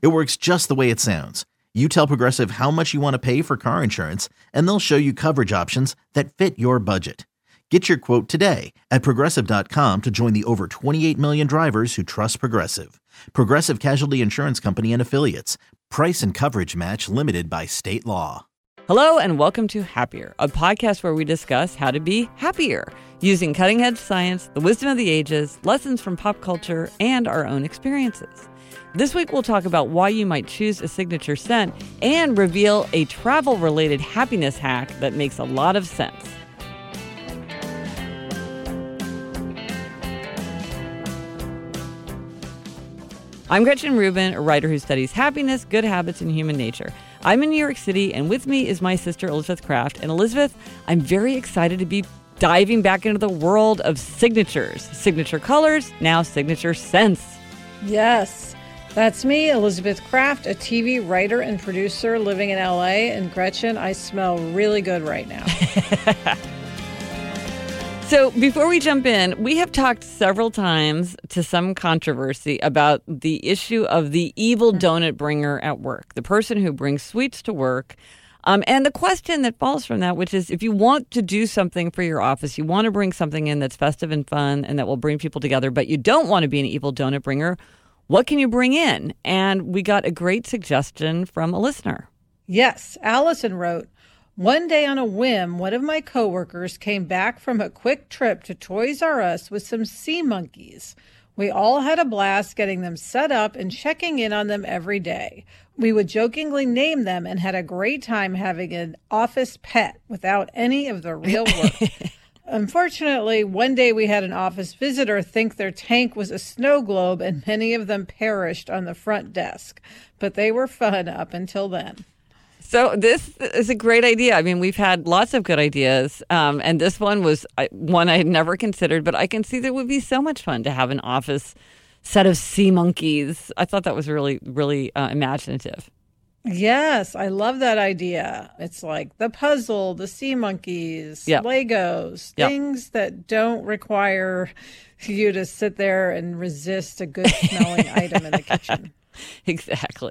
It works just the way it sounds. You tell Progressive how much you want to pay for car insurance, and they'll show you coverage options that fit your budget. Get your quote today at progressive.com to join the over 28 million drivers who trust Progressive. Progressive Casualty Insurance Company and Affiliates. Price and coverage match limited by state law. Hello, and welcome to Happier, a podcast where we discuss how to be happier using cutting edge science, the wisdom of the ages, lessons from pop culture, and our own experiences. This week, we'll talk about why you might choose a signature scent and reveal a travel related happiness hack that makes a lot of sense. I'm Gretchen Rubin, a writer who studies happiness, good habits, and human nature. I'm in New York City, and with me is my sister, Elizabeth Craft. And Elizabeth, I'm very excited to be diving back into the world of signatures, signature colors, now signature scents. Yes. That's me, Elizabeth Craft, a TV writer and producer living in LA. And Gretchen, I smell really good right now. so, before we jump in, we have talked several times to some controversy about the issue of the evil mm. donut bringer at work, the person who brings sweets to work. Um, and the question that falls from that, which is if you want to do something for your office, you want to bring something in that's festive and fun and that will bring people together, but you don't want to be an evil donut bringer, what can you bring in? And we got a great suggestion from a listener. Yes, Allison wrote, one day on a whim, one of my coworkers came back from a quick trip to Toys R Us with some sea monkeys. We all had a blast getting them set up and checking in on them every day. We would jokingly name them and had a great time having an office pet without any of the real work. Unfortunately, one day we had an office visitor think their tank was a snow globe, and many of them perished on the front desk. But they were fun up until then. So this is a great idea. I mean, we've had lots of good ideas, um, and this one was one I had never considered. But I can see that would be so much fun to have an office set of sea monkeys. I thought that was really, really uh, imaginative. Yes, I love that idea. It's like the puzzle, the sea monkeys, yep. Legos, yep. things that don't require you to sit there and resist a good smelling item in the kitchen. Exactly.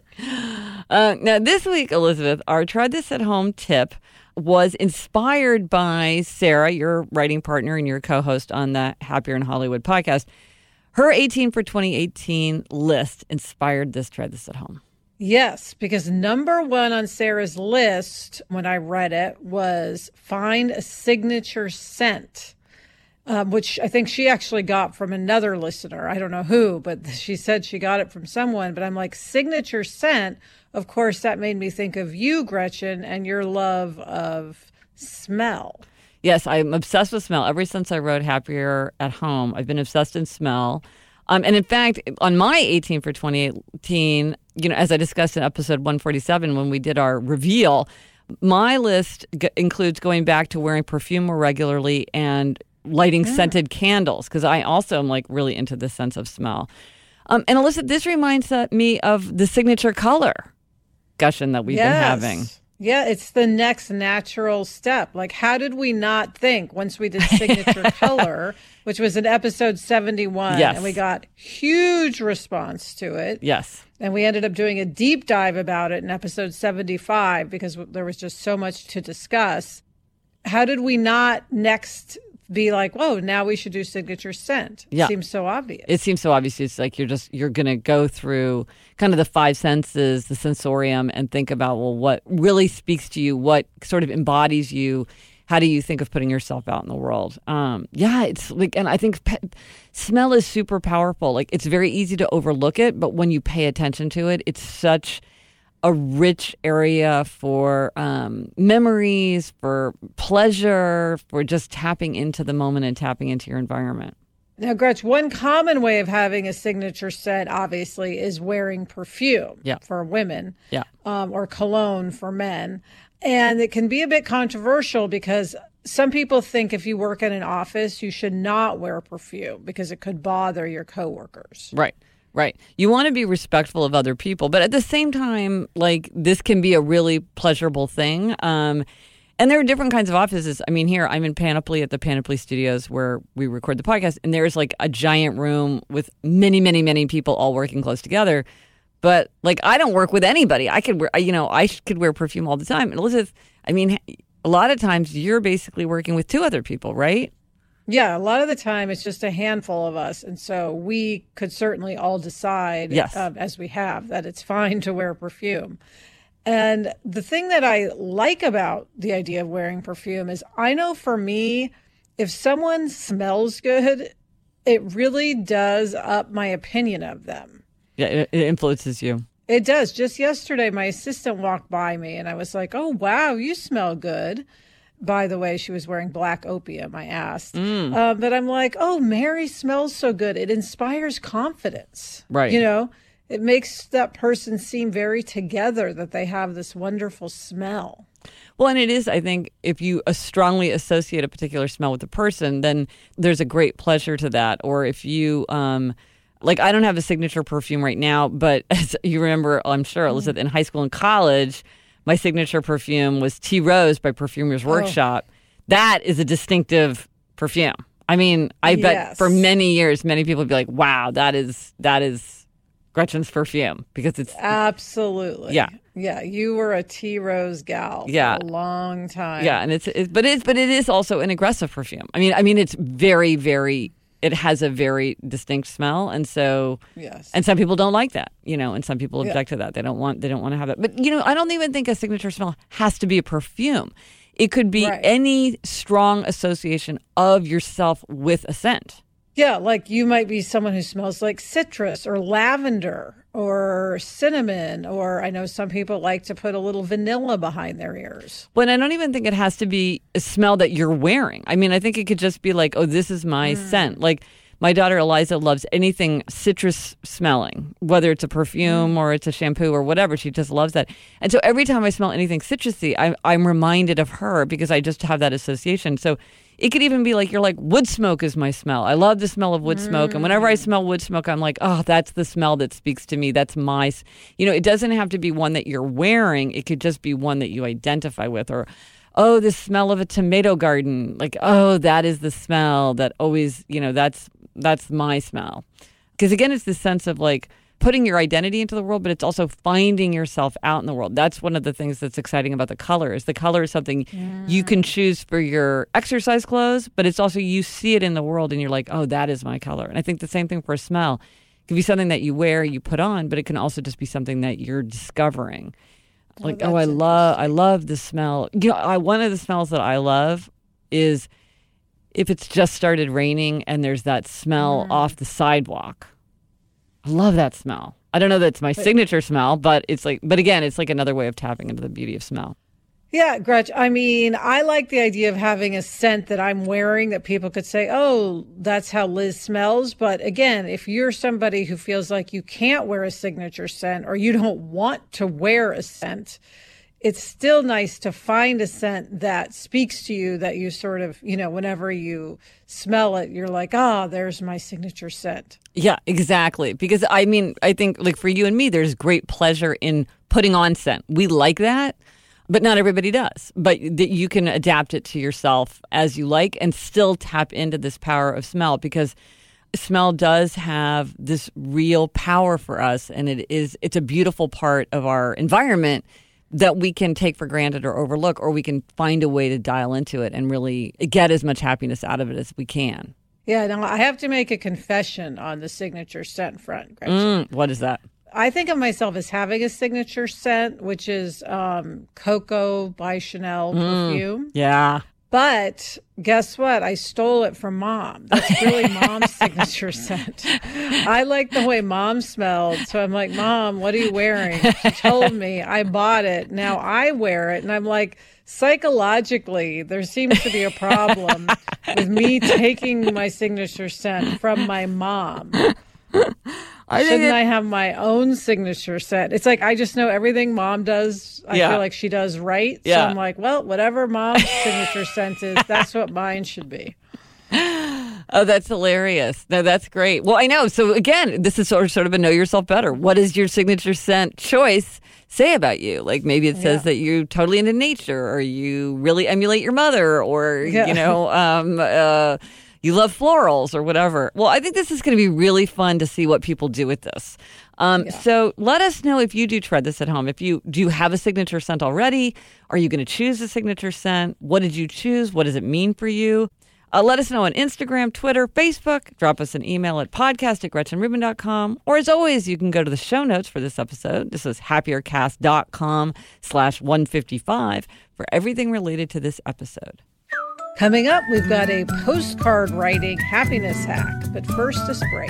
Uh, now, this week, Elizabeth, our try this at home tip was inspired by Sarah, your writing partner and your co host on the Happier in Hollywood podcast. Her 18 for 2018 list inspired this try this at home. Yes, because number one on Sarah's list when I read it was find a signature scent, um, which I think she actually got from another listener. I don't know who, but she said she got it from someone. But I'm like, signature scent. Of course, that made me think of you, Gretchen, and your love of smell. Yes, I'm obsessed with smell. Ever since I wrote Happier at Home, I've been obsessed in smell. Um, and in fact, on my 18 for 2018, you know, as I discussed in episode 147 when we did our reveal, my list g- includes going back to wearing perfume more regularly and lighting yeah. scented candles because I also am like really into the sense of smell. Um, and Alyssa, this reminds uh, me of the signature color discussion that we've yes. been having. Yeah, it's the next natural step. Like, how did we not think once we did signature color, which was in episode 71, Yes. and we got huge response to it. Yes. And we ended up doing a deep dive about it in episode 75 because there was just so much to discuss. How did we not next be like, whoa, now we should do signature scent? Yeah. Seems so obvious. It seems so obvious. It's like you're just you're going to go through kind of the five senses, the sensorium, and think about well, what really speaks to you, what sort of embodies you. How do you think of putting yourself out in the world? Um, yeah, it's like, and I think pe- smell is super powerful. Like, it's very easy to overlook it, but when you pay attention to it, it's such a rich area for um, memories, for pleasure, for just tapping into the moment and tapping into your environment. Now, Gretch, one common way of having a signature scent, obviously, is wearing perfume Yeah. for women Yeah. um, or cologne for men. And it can be a bit controversial because some people think if you work in an office, you should not wear perfume because it could bother your coworkers. Right. Right. You want to be respectful of other people, but at the same time, like this can be a really pleasurable thing. Um, and there are different kinds of offices. I mean, here I'm in Panoply at the Panoply Studios where we record the podcast, and there's like a giant room with many, many, many people all working close together. But like, I don't work with anybody. I could wear, you know, I could wear perfume all the time. And Elizabeth, I mean, a lot of times you're basically working with two other people, right? Yeah, a lot of the time it's just a handful of us. And so we could certainly all decide, Yes. um, as we have, that it's fine to wear perfume. And the thing that I like about the idea of wearing perfume is I know for me, if someone smells good, it really does up my opinion of them. Yeah, it, it influences you. It does. Just yesterday, my assistant walked by me and I was like, oh, wow, you smell good. By the way, she was wearing black opium, I asked. Mm. Uh, but I'm like, oh, Mary smells so good. It inspires confidence. Right. You know, it makes that person seem very together that they have this wonderful smell. Well, and it is, I think, if you strongly associate a particular smell with a person, then there's a great pleasure to that. Or if you, um, like, I don't have a signature perfume right now, but as you remember, I'm sure, Elizabeth, in high school and college, my signature perfume was Tea Rose by Perfumer's oh. Workshop. That is a distinctive perfume. I mean, I bet Yes. for many years, many people would be like, wow, that is, that is Gretchen's perfume because it's, Absolutely. Yeah. Yeah. You were a Tea Rose gal Yeah. for a long time. Yeah, and it's, it's but it's but it is also an aggressive perfume. I mean, I mean, it's very very. It has a very distinct smell, and so Yes. and some people don't like that, you know, and some people object to that. They don't want they don't want to have that. But you know, I don't even think a signature smell has to be a perfume. It could be Right. any strong association of yourself with a scent. Yeah, like you might be someone who smells like citrus or lavender or cinnamon, or I know some people like to put a little vanilla behind their ears. But I don't even think it has to be a smell that you're wearing. I mean, I think it could just be like, oh, this is my mm. scent. Like my daughter Eliza loves anything citrus smelling, whether it's a perfume mm. or it's a shampoo or whatever. She just loves that. And so every time I smell anything citrusy, I, I'm reminded of her because I just have that association. So it could even be like you're like wood smoke is my smell. I love the smell of wood smoke, and whenever I mm. smell wood smoke, I'm like, oh, that's the smell that speaks to me. That's my, you know. It doesn't have to be one that you're wearing. It could just be one that you identify with, or oh, the smell of a tomato garden. Like oh, that is the smell that always, you know, that's that's my smell. Because again, it's this sense of like putting your identity into the world, but it's also finding yourself out in the world. That's one of the things that's exciting about the color is the color is something you can choose for your exercise clothes, but it's also you see it in the world and you're like, oh, that is my color. And I think the same thing for a smell. It can be something that you wear, you put on, but it can also just be something that you're discovering. Oh, like, oh, I love, I love the smell. You know, I, one of the smells that I love is if it's just started raining and there's that smell mm. off the sidewalk. I love that smell. I don't know that it's my signature smell, but it's like, but again, it's like another way of tapping into the beauty of smell. Yeah, Gretch. I mean, I like the idea of having a scent that I'm wearing that people could say, oh, that's how Liz smells. But again, if you're somebody who feels like you can't wear a signature scent or you don't want to wear a scent, it's still nice to find a scent that speaks to you that you sort of, you know, whenever you smell it, you're like, ah, there's my signature scent. Yeah, exactly. Because I mean, I think like for you and me, there's great pleasure in putting on scent. We like that. but not everybody does. But that you can adapt it to yourself as you like and still tap into this power of smell because smell does have this real power for us and it is it's a beautiful part of our environment that we can take for granted or overlook or we can find a way to dial into it and really get as much happiness out of it as we can. Yeah, now I have to make a confession on the signature scent front. Mm, what is that? I think of myself as having a signature scent, which is um, Coco by Chanel perfume. Yeah. But guess what? I stole it from mom. That's really mom's signature scent. I like the way mom smelled. So I'm like, Mom, what are you wearing? She told me. I bought it. Now I wear it. And I'm like, psychologically, there seems to be a problem with me taking my signature scent from my mom. I Shouldn't it- I have my own signature scent? It's like I just know everything mom does. I Yeah. feel like she does right. So I'm like, well, whatever mom's signature scent is, that's what mine should be. Oh, that's hilarious. No, that's great. Well, I know. So again, this is sort of, sort of a know yourself better. What does your signature scent choice say about you? Like maybe it says Yeah. that you're totally into nature, or you really emulate your mother, or Yeah. you know, um, uh, you love florals or whatever. Well, I think this is going to be really fun to see what people do with this. Um, So let us know if you do tread this at home. If you do you have a signature scent already? Are you going to choose a signature scent? What did you choose? What does it mean for you? Uh, let us know on Instagram, Twitter, Facebook. Drop us an email at podcast at gretchenrubin.com. Or as always, you can go to the show notes for this episode. This is happiercast.com slash 155 for everything related to this episode. Coming up, we've got a postcard writing happiness hack. But first, this break.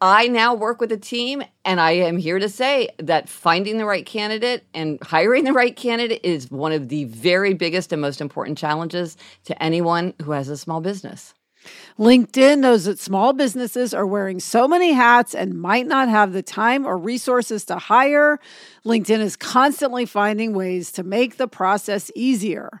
I now work with a team, and I am here to say that finding the right candidate and hiring the right candidate is one of the very biggest and most important challenges to anyone who has a small business. LinkedIn knows that small businesses are wearing so many hats and might not have the time or resources to hire. LinkedIn is constantly finding ways to make the process easier.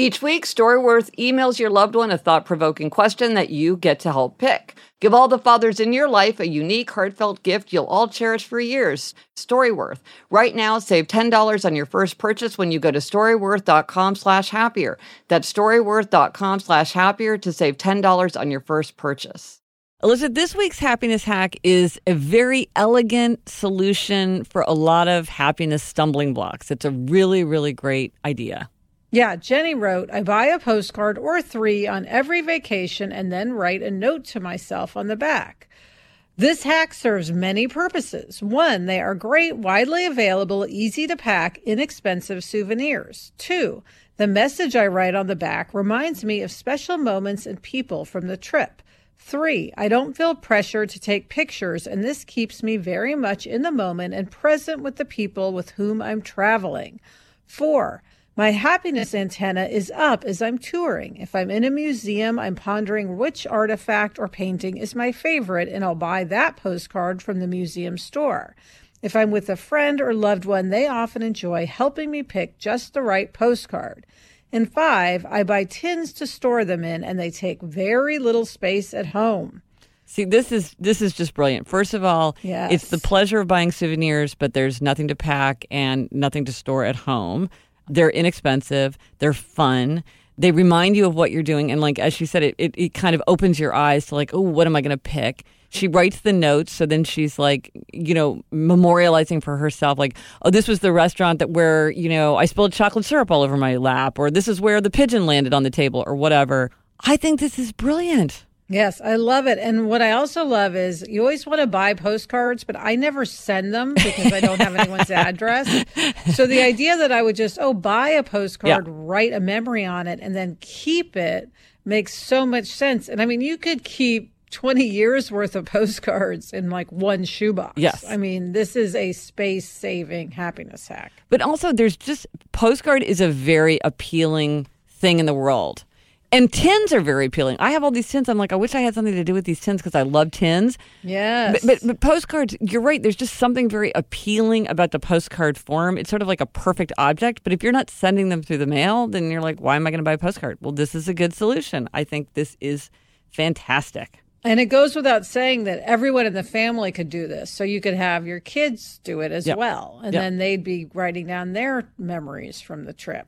Each week, Storyworth emails your loved one a thought provoking question that you get to help pick. Give all the fathers in your life a unique, heartfelt gift you'll all cherish for years. Storyworth. Right now, save $10 on your first purchase when you go to storyworth.com slash happier. That's storyworth.com slash happier to save $10 on your first purchase. Elizabeth, this week's happiness hack is a very elegant solution for a lot of happiness stumbling blocks. It's a really, really great idea. Yeah, Jenny wrote, I buy a postcard or three on every vacation and then write a note to myself on the back. This hack serves many purposes. One, they are great, widely available, easy to pack, inexpensive souvenirs. Two, the message I write on the back reminds me of special moments and people from the trip. Three, I don't feel pressure to take pictures, and this keeps me very much in the moment and present with the people with whom I'm traveling. Four, My happiness antenna is up as I'm touring. If I'm in a museum, I'm pondering which artifact or painting is my favorite, and I'll buy that postcard from the museum store. If I'm with a friend or loved one, they often enjoy helping me pick just the right postcard. And five, I buy tins to store them in, and they take very little space at home. See, this is this is just brilliant. First of all, Yes. it's the pleasure of buying souvenirs, but there's nothing to pack and nothing to store at home. They're inexpensive. They're fun. They remind you of what you're doing, and like as she said, it it, it kind of opens your eyes to like, oh, what am I going to pick? She writes the notes, so then she's like, you know, memorializing for herself, like, oh, this was the restaurant that where you know I spilled chocolate syrup all over my lap, or this is where the pigeon landed on the table, or whatever. I think this is brilliant. Yes, I love it. And what I also love is you always want to buy postcards, but I never send them because I don't have anyone's address. So the idea that I would just, oh, buy a postcard, Yeah. write a memory on it, and then keep it makes so much sense. And I mean, you could keep 20 years worth of postcards in like one shoebox. Yes. I mean, this is a space saving happiness hack. But also, there's just postcard is a very appealing thing in the world. And tins are very appealing. I have all these tins. I'm like, I wish I had something to do with these tins because I love tins. Yes. But, but but postcards, you're right. There's just something very appealing about the postcard form. It's sort of like a perfect object. But if you're not sending them through the mail, then you're like, why am I going to buy a postcard? Well, this is a good solution. I think this is fantastic. And it goes without saying that everyone in the family could do this. So you could have your kids do it as Yep. well. And Yep. then they'd be writing down their memories from the trip.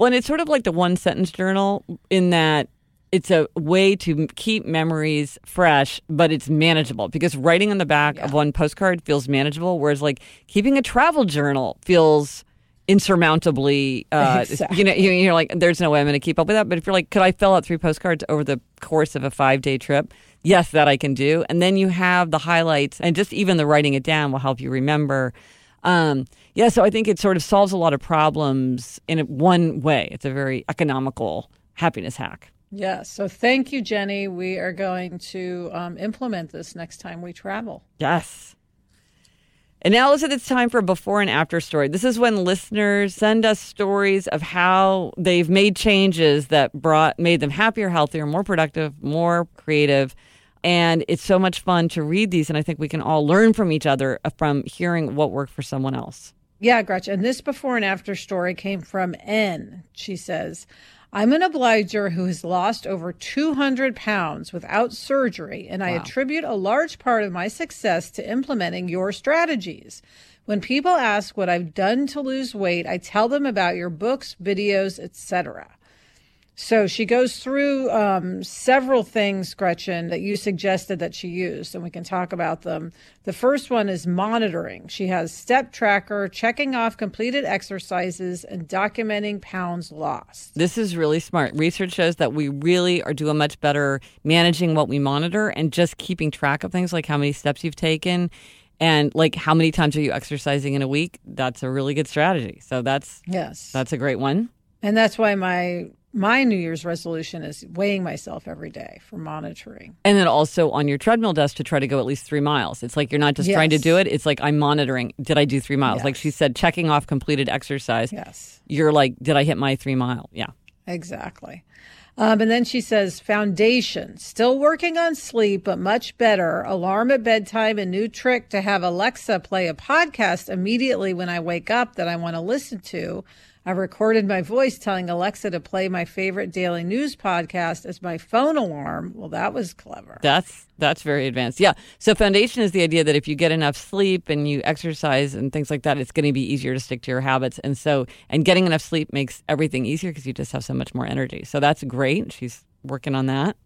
Well, and it's sort of like the one sentence journal in that it's a way to keep memories fresh, but it's manageable because writing on the back of one postcard feels manageable, whereas like keeping a travel journal feels insurmountably. Uh, Exactly. You know, you- you're like, there's no way I'm going to keep up with that. But if you're like, could I fill out three postcards over the course of a five day trip? Yes, that I can do. And then you have the highlights, and just even the writing it down will help you remember. Um, yeah, so I think it sort of solves a lot of problems in one way. It's a very economical happiness hack. Yes. So thank you, Jenny. We are going to um, implement this next time we travel. Yes. And now, listen, it's time for a before and after story. This is when listeners send us stories of how they've made changes that brought made them happier, healthier, more productive, more creative. And it's so much fun to read these. And I think we can all learn from each other uh, from hearing what worked for someone else. Yeah, Gretchen. And this before and after story came from N. She says, I'm an obliger who has lost over 200 pounds without surgery, and I attribute a large part of my success to implementing your strategies. When people ask what I've done to lose weight, I tell them about your books, videos, etc. So she goes through um, several things, Gretchen, that you suggested that she used, and we can talk about them. The first one is monitoring. She has step tracker, checking off completed exercises, and documenting pounds lost. This is really smart. Research shows that we really are doing much better managing what we monitor and just keeping track of things like how many steps you've taken and like how many times are you exercising in a week. That's a really good strategy. So that's Yes, that's a great one. and that's why my my New Year's resolution is weighing myself every day for monitoring. And then also on your treadmill desk to try to go at least three miles. It's like you're not just trying to do it. It's like I'm monitoring. Did I do three miles? Like she said, checking off completed exercise. Yes. You're like, did I hit my three mile? Yeah. Exactly. Um, and then she says, foundation, still working on sleep, but much better. Alarm at bedtime, a new trick to have Alexa play a podcast immediately when I wake up that I want to listen to. I recorded my voice telling Alexa to play my favorite daily news podcast as my phone alarm. Well, that was clever. That's that's very advanced. Yeah. So foundation is the idea that if you get enough sleep and you exercise and things like that, it's going to be easier to stick to your habits. And so and getting enough sleep makes everything easier because you just have so much more energy. So that's great. She's working on that.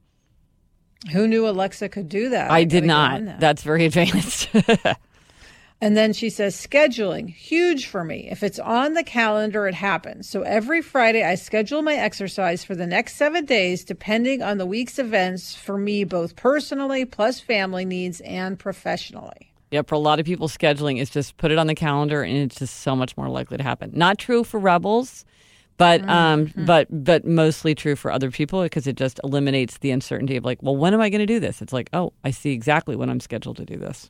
Who knew Alexa could do that? I gotta did not. that. That's very advanced. And then she says, scheduling, huge for me. If it's on the calendar, it happens. So every Friday, I schedule my exercise for the next seven days, depending on the week's events for me, both personally, plus family needs, and professionally. Yeah, for a lot of people, scheduling is just put it on the calendar, and it's just so much more likely to happen. Not true for rebels, but um, but but mostly true for other people because it just eliminates the uncertainty of like, well, when am I going to do this? It's like, oh, I see exactly when I'm scheduled to do this.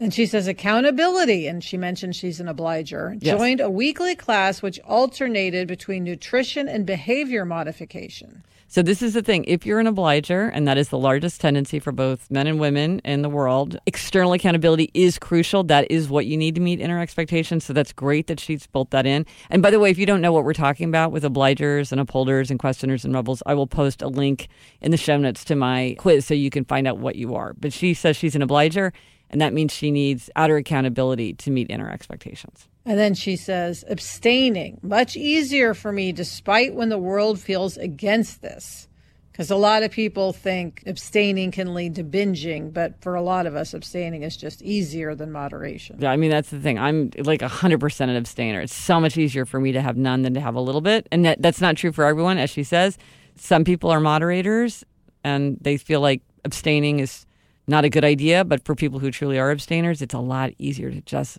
And she says accountability, and she mentioned she's an obliger. Yes. Joined a weekly class which alternated between nutrition and behavior modification. So this is the thing. If you're an obliger, and that is the largest tendency for both men and women in the world, external accountability is crucial. That is what you need to meet inner expectations. So that's great that she's built that in. And by the way, if you don't know what we're talking about with obligers and upholders and questioners and rebels, I will post a link in the show notes to my quiz so you can find out what you are. But she says she's an obliger, and that means she needs outer accountability to meet inner expectations. And then she says, abstaining, much easier for me despite when the world feels against this. Because a lot of people think abstaining can lead to binging, but for a lot of us, abstaining is just easier than moderation. Yeah, I mean that's the thing. I'm like hundred percent an abstainer. It's so much easier for me to have none than to have a little bit, and that, that's not true for everyone, as she says. Some people are moderators, and they feel like abstaining is not a good idea. But for people who truly are abstainers, it's a lot easier to just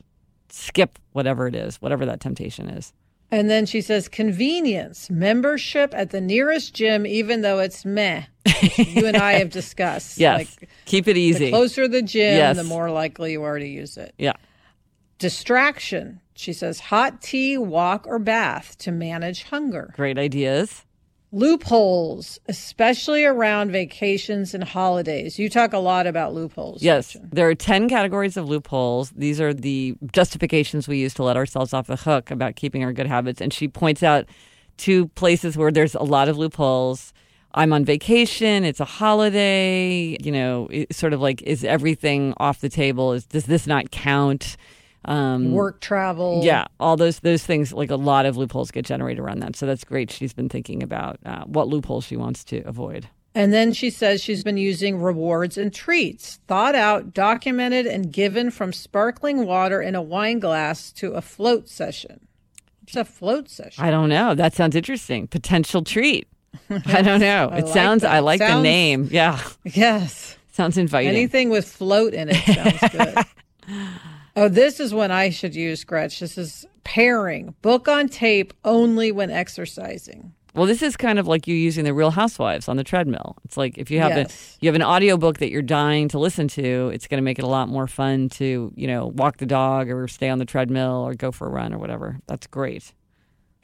skip whatever it is, whatever that temptation is. And then she says, convenience, membership at the nearest gym, even though it's meh. you and I have discussed. Yes, Like, keep it the easy. closer the gym, Yes. the more likely you are to use it. yeah, Distraction. She says, hot tea, walk, or bath to manage hunger. great ideas. Loopholes, especially around vacations and holidays. You talk a lot about loopholes. Yes, Gretchen. there are 10 categories of loopholes. These are the justifications we use to let ourselves off the hook about keeping our good habits. And she points out two places where there's a lot of loopholes. I'm on vacation, it's a holiday, you know, it's sort of like is everything off the table? Is does this not count? Um Work travel. yeah, all those those things like a lot of loopholes get generated around that. So that's great. She's been thinking about uh, what loopholes she wants to avoid. And then she says she's been using rewards and treats, thought out, documented, and given from sparkling water in a wine glass to a float session. It's a float session. I don't know. That sounds interesting. Potential treat. I don't know. I it like sounds. that. I like the name. Yeah, yes. sounds inviting. Anything with float in it sounds good. Oh, this is one I should use, Gretch. This is pairing. Book on tape only when exercising. Well, this is kind of like you using the Real Housewives on the treadmill. It's like if you have Yes. a you have an audiobook that you're dying to listen to, it's going to make it a lot more fun to you know walk the dog or stay on the treadmill or go for a run or whatever. That's great.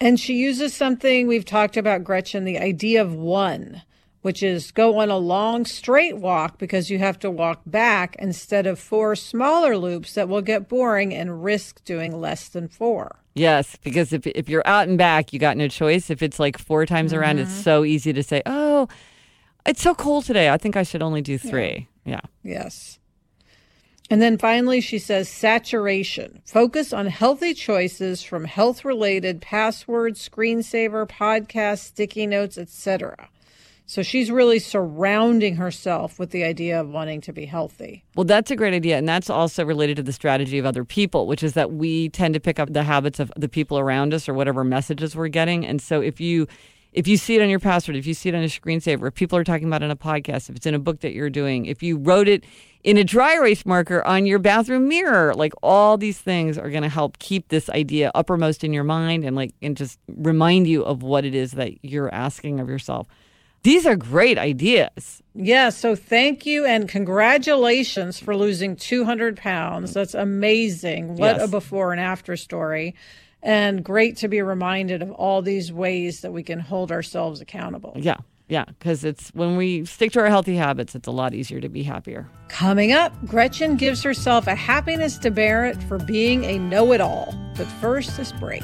And she uses something we've talked about, Gretchen, the idea of one, which is go on a long straight walk because you have to walk back instead of four smaller loops that will get boring and risk doing less than four. Yes, because if if you're out and back, you got no choice. If it's like four times around, it's Mm-hmm. so easy to say, "Oh, it's so cold today. I think I should only do three. Yeah. Yes. And then finally, she says saturation. Focus on healthy choices from health related passwords, screensaver, podcasts, sticky notes, etc. So she's really surrounding herself with the idea of wanting to be healthy. Well, that's a great idea. And that's also related to the strategy of other people, which is that we tend to pick up the habits of the people around us or whatever messages we're getting. And so if you if you see it on your password, if you see it on a screensaver, if people are talking about it in a podcast, if it's in a book that you're doing, if you wrote it in a dry erase marker on your bathroom mirror, like all these things are going to help keep this idea uppermost in your mind and like and just remind you of what it is that you're asking of yourself. These are great ideas. Yeah, so thank you and congratulations for losing 200 pounds. That's amazing. What Yes. a before and after story. And great to be reminded of all these ways that we can hold ourselves accountable. Yeah. Yeah, because it's when we stick to our healthy habits, it's a lot easier to be happier. Coming up, Gretchen gives herself a happiness demerit for being a know it all. But first, this break.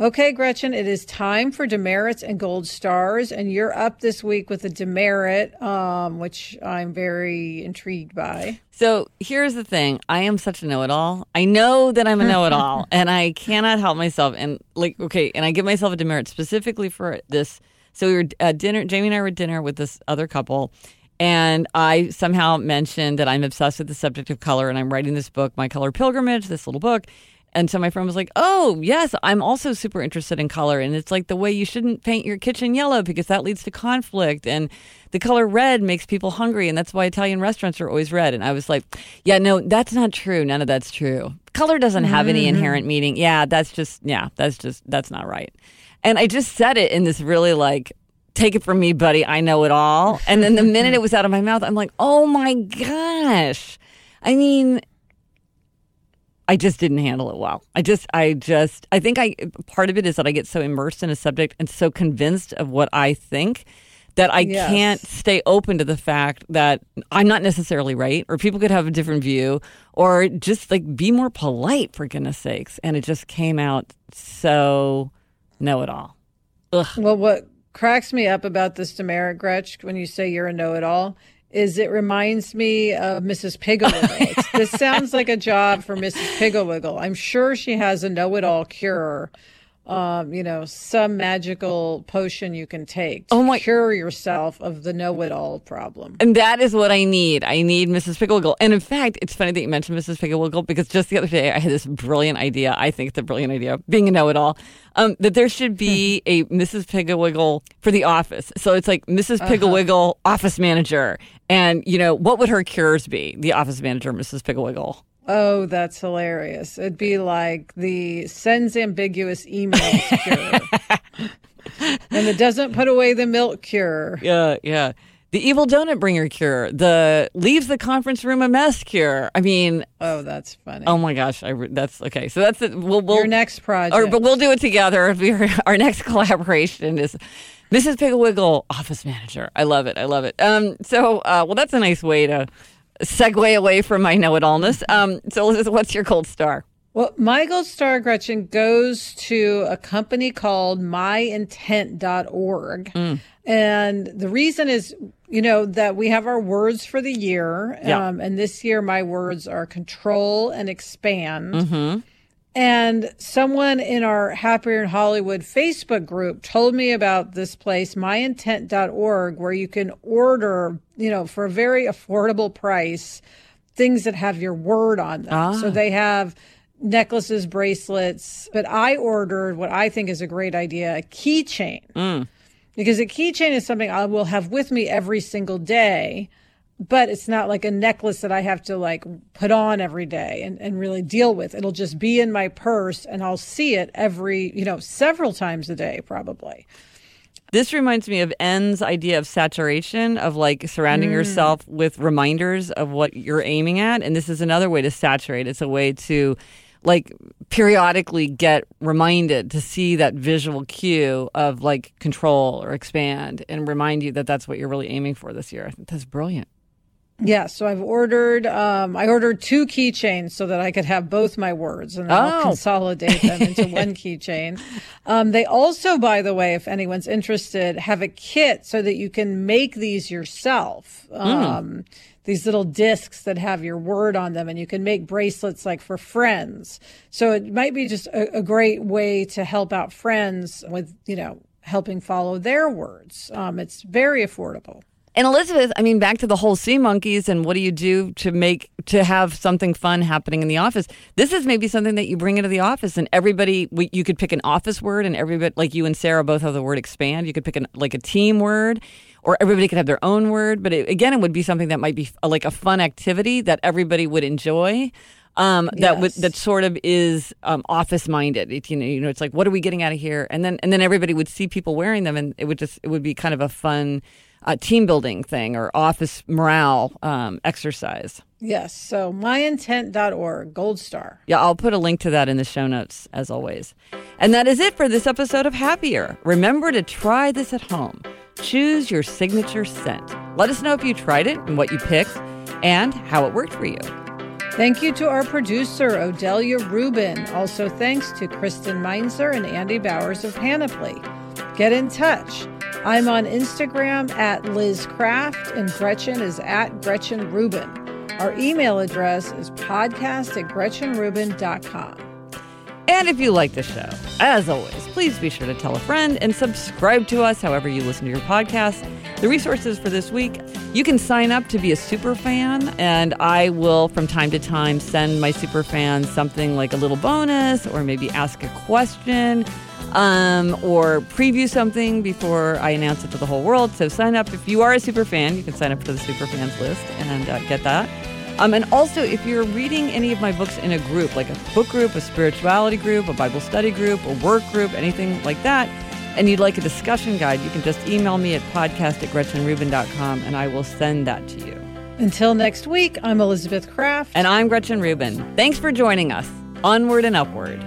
Okay, Gretchen, it is time for demerits and gold stars, and you're up this week with a demerit, um, which I'm very intrigued by. So here's the thing: I am such a know-it-all. I know that I'm a know-it-all, and I cannot help myself. And like, okay, and I give myself a demerit specifically for this. So we were at dinner. Jamie and I were at dinner with this other couple, and I somehow mentioned that I'm obsessed with the subject of color, and I'm writing this book, My Color Pilgrimage, this little book. And so my friend was like, "Oh, yes, I'm also super interested in color, and it's like the way you shouldn't paint your kitchen yellow because that leads to conflict, and the color red makes people hungry, and that's why Italian restaurants are always red." And I was like, "Yeah, no, that's not true. None of that's true. Color doesn't have any mm-hmm. inherent meaning. Yeah, that's just yeah, that's just that's not right." And I just said it in this really like take it from me, buddy, I know it all. And then the minute it was out of my mouth, I'm like, oh my gosh. I mean, I just didn't handle it well. I just, I just, I think I, part of it is that I get so immersed in a subject and so convinced of what I think that I Yes. can't stay open to the fact that I'm not necessarily right or people could have a different view or just like be more polite for goodness sakes. And it just came out so know it all. Well, what cracks me up about this demerit, Gretch, when you say you're a know-it-all, is it reminds me of Mrs. Pigglewiggle. This sounds like a job for Mrs. Pigglewiggle. I'm sure she has a know-it-all cure. Um, you know, some magical potion you can take to Oh my- cure yourself of the know-it-all problem. And that is what I need. I need Mrs. Pigglewiggle. And in fact, it's funny that you mentioned Mrs. Pigglewiggle because just the other day I had this brilliant idea. I think it's a brilliant idea, being a know it all, um, that there should be a Mrs. Pigglewiggle for the office. So it's like Mrs. Pigglewiggle, office manager. And, you know, what would her cures be? The office manager, Mrs. Pigglewiggle. Oh, that's hilarious. It'd be like the sends ambiguous emails cure. and it doesn't put away the milk cure. Yeah, yeah. The evil donut bringer cure. The leaves the conference room a mess cure. I mean, Oh, that's funny. oh my gosh, I that's okay. So that's it. We'll, we'll Your next project. Or, but we'll do it together. Our next collaboration is Mrs. Pigglewiggle, office manager. I love it. I love it. Um, so, uh, well, that's a nice way to segue away from my know-it-allness. Um, so, Elizabeth, what's your gold star? Well, my gold star, Gretchen, goes to a company called myintent.org. Mm. And the reason is, you know, that we have our words for the year. Yeah. Um, and this year, my words are control and expand. Mm-hmm. And someone in our Happier in Hollywood Facebook group told me about this place, myintent.org, where you can order, you know, for a very affordable price, things that have your word on them. Ah. So they have necklaces, bracelets, but I ordered what I think is a great idea, a keychain. Mm. Because a keychain is something I will have with me every single day but it's not like a necklace that I have to like put on every day and, and really deal with. It'll just be in my purse and I'll see it every, you know, several times a day probably. This reminds me of N's idea of saturation, of like surrounding mm. yourself with reminders of what you're aiming at. And this is another way to saturate. It's a way to like periodically get reminded to see that visual cue of like control or expand and remind you that that's what you're really aiming for this year. I think that's brilliant. Yeah, so I've ordered um I ordered two keychains so that I could have both my words and then I'll Oh. consolidate them into one keychain. Um they also by the way if anyone's interested have a kit so that you can make these yourself. Um these little discs that have your word on them and you can make bracelets like for friends. So it might be just a, a great way to help out friends with, you know, helping follow their words. Um it's very affordable. And Elizabeth, I mean, back to the whole sea monkeys and what do you do to make to have something fun happening in the office? This is maybe something that you bring into the office, and everybody we, you could pick an office word, and everybody like you and Sarah both have the word expand. You could pick an like a team word, or everybody could have their own word. But it, again, it would be something that might be uh, like a fun activity that everybody would enjoy. Um, that would Yes. that sort of is um, office minded. It, you know, you know, it's like what are we getting out of here? And then and then everybody would see people wearing them, and it would just it would be kind of a fun uh, team building thing or office morale um, exercise. Yes. So myintent.org, gold star. Yeah, I'll put a link to that in the show notes as always. And that is it for this episode of Happier. Remember to try this at home. Choose your signature scent. Let us know if you tried it and what you picked and how it worked for you. Thank you to our producer, Odelia Rubin. Also, thanks to Kristen Meinzer and Andy Bowers of Panoply. Get in touch. I'm on Instagram at Liz Craft, and Gretchen is at Gretchen Rubin. Our email address is podcast at GretchenRubin.com. And if you like the show, as always, please be sure to tell a friend and subscribe to us however you listen to your podcast. The resources for this week you can sign up to be a super fan, and I will, from time to time, send my super fans something like a little bonus or maybe ask a question um, or preview something before I announce it to the whole world. So sign up. If you are a super fan, you can sign up for the super fans list and uh, get that. Um, and also, if you're reading any of my books in a group, like a book group, a spirituality group, a Bible study group, a work group, anything like that, and you'd like a discussion guide, you can just email me at podcast at gretchenrubin.com and I will send that to you. Until next week, I'm Elizabeth Craft. And I'm Gretchen Rubin. Thanks for joining us. Onward and upward.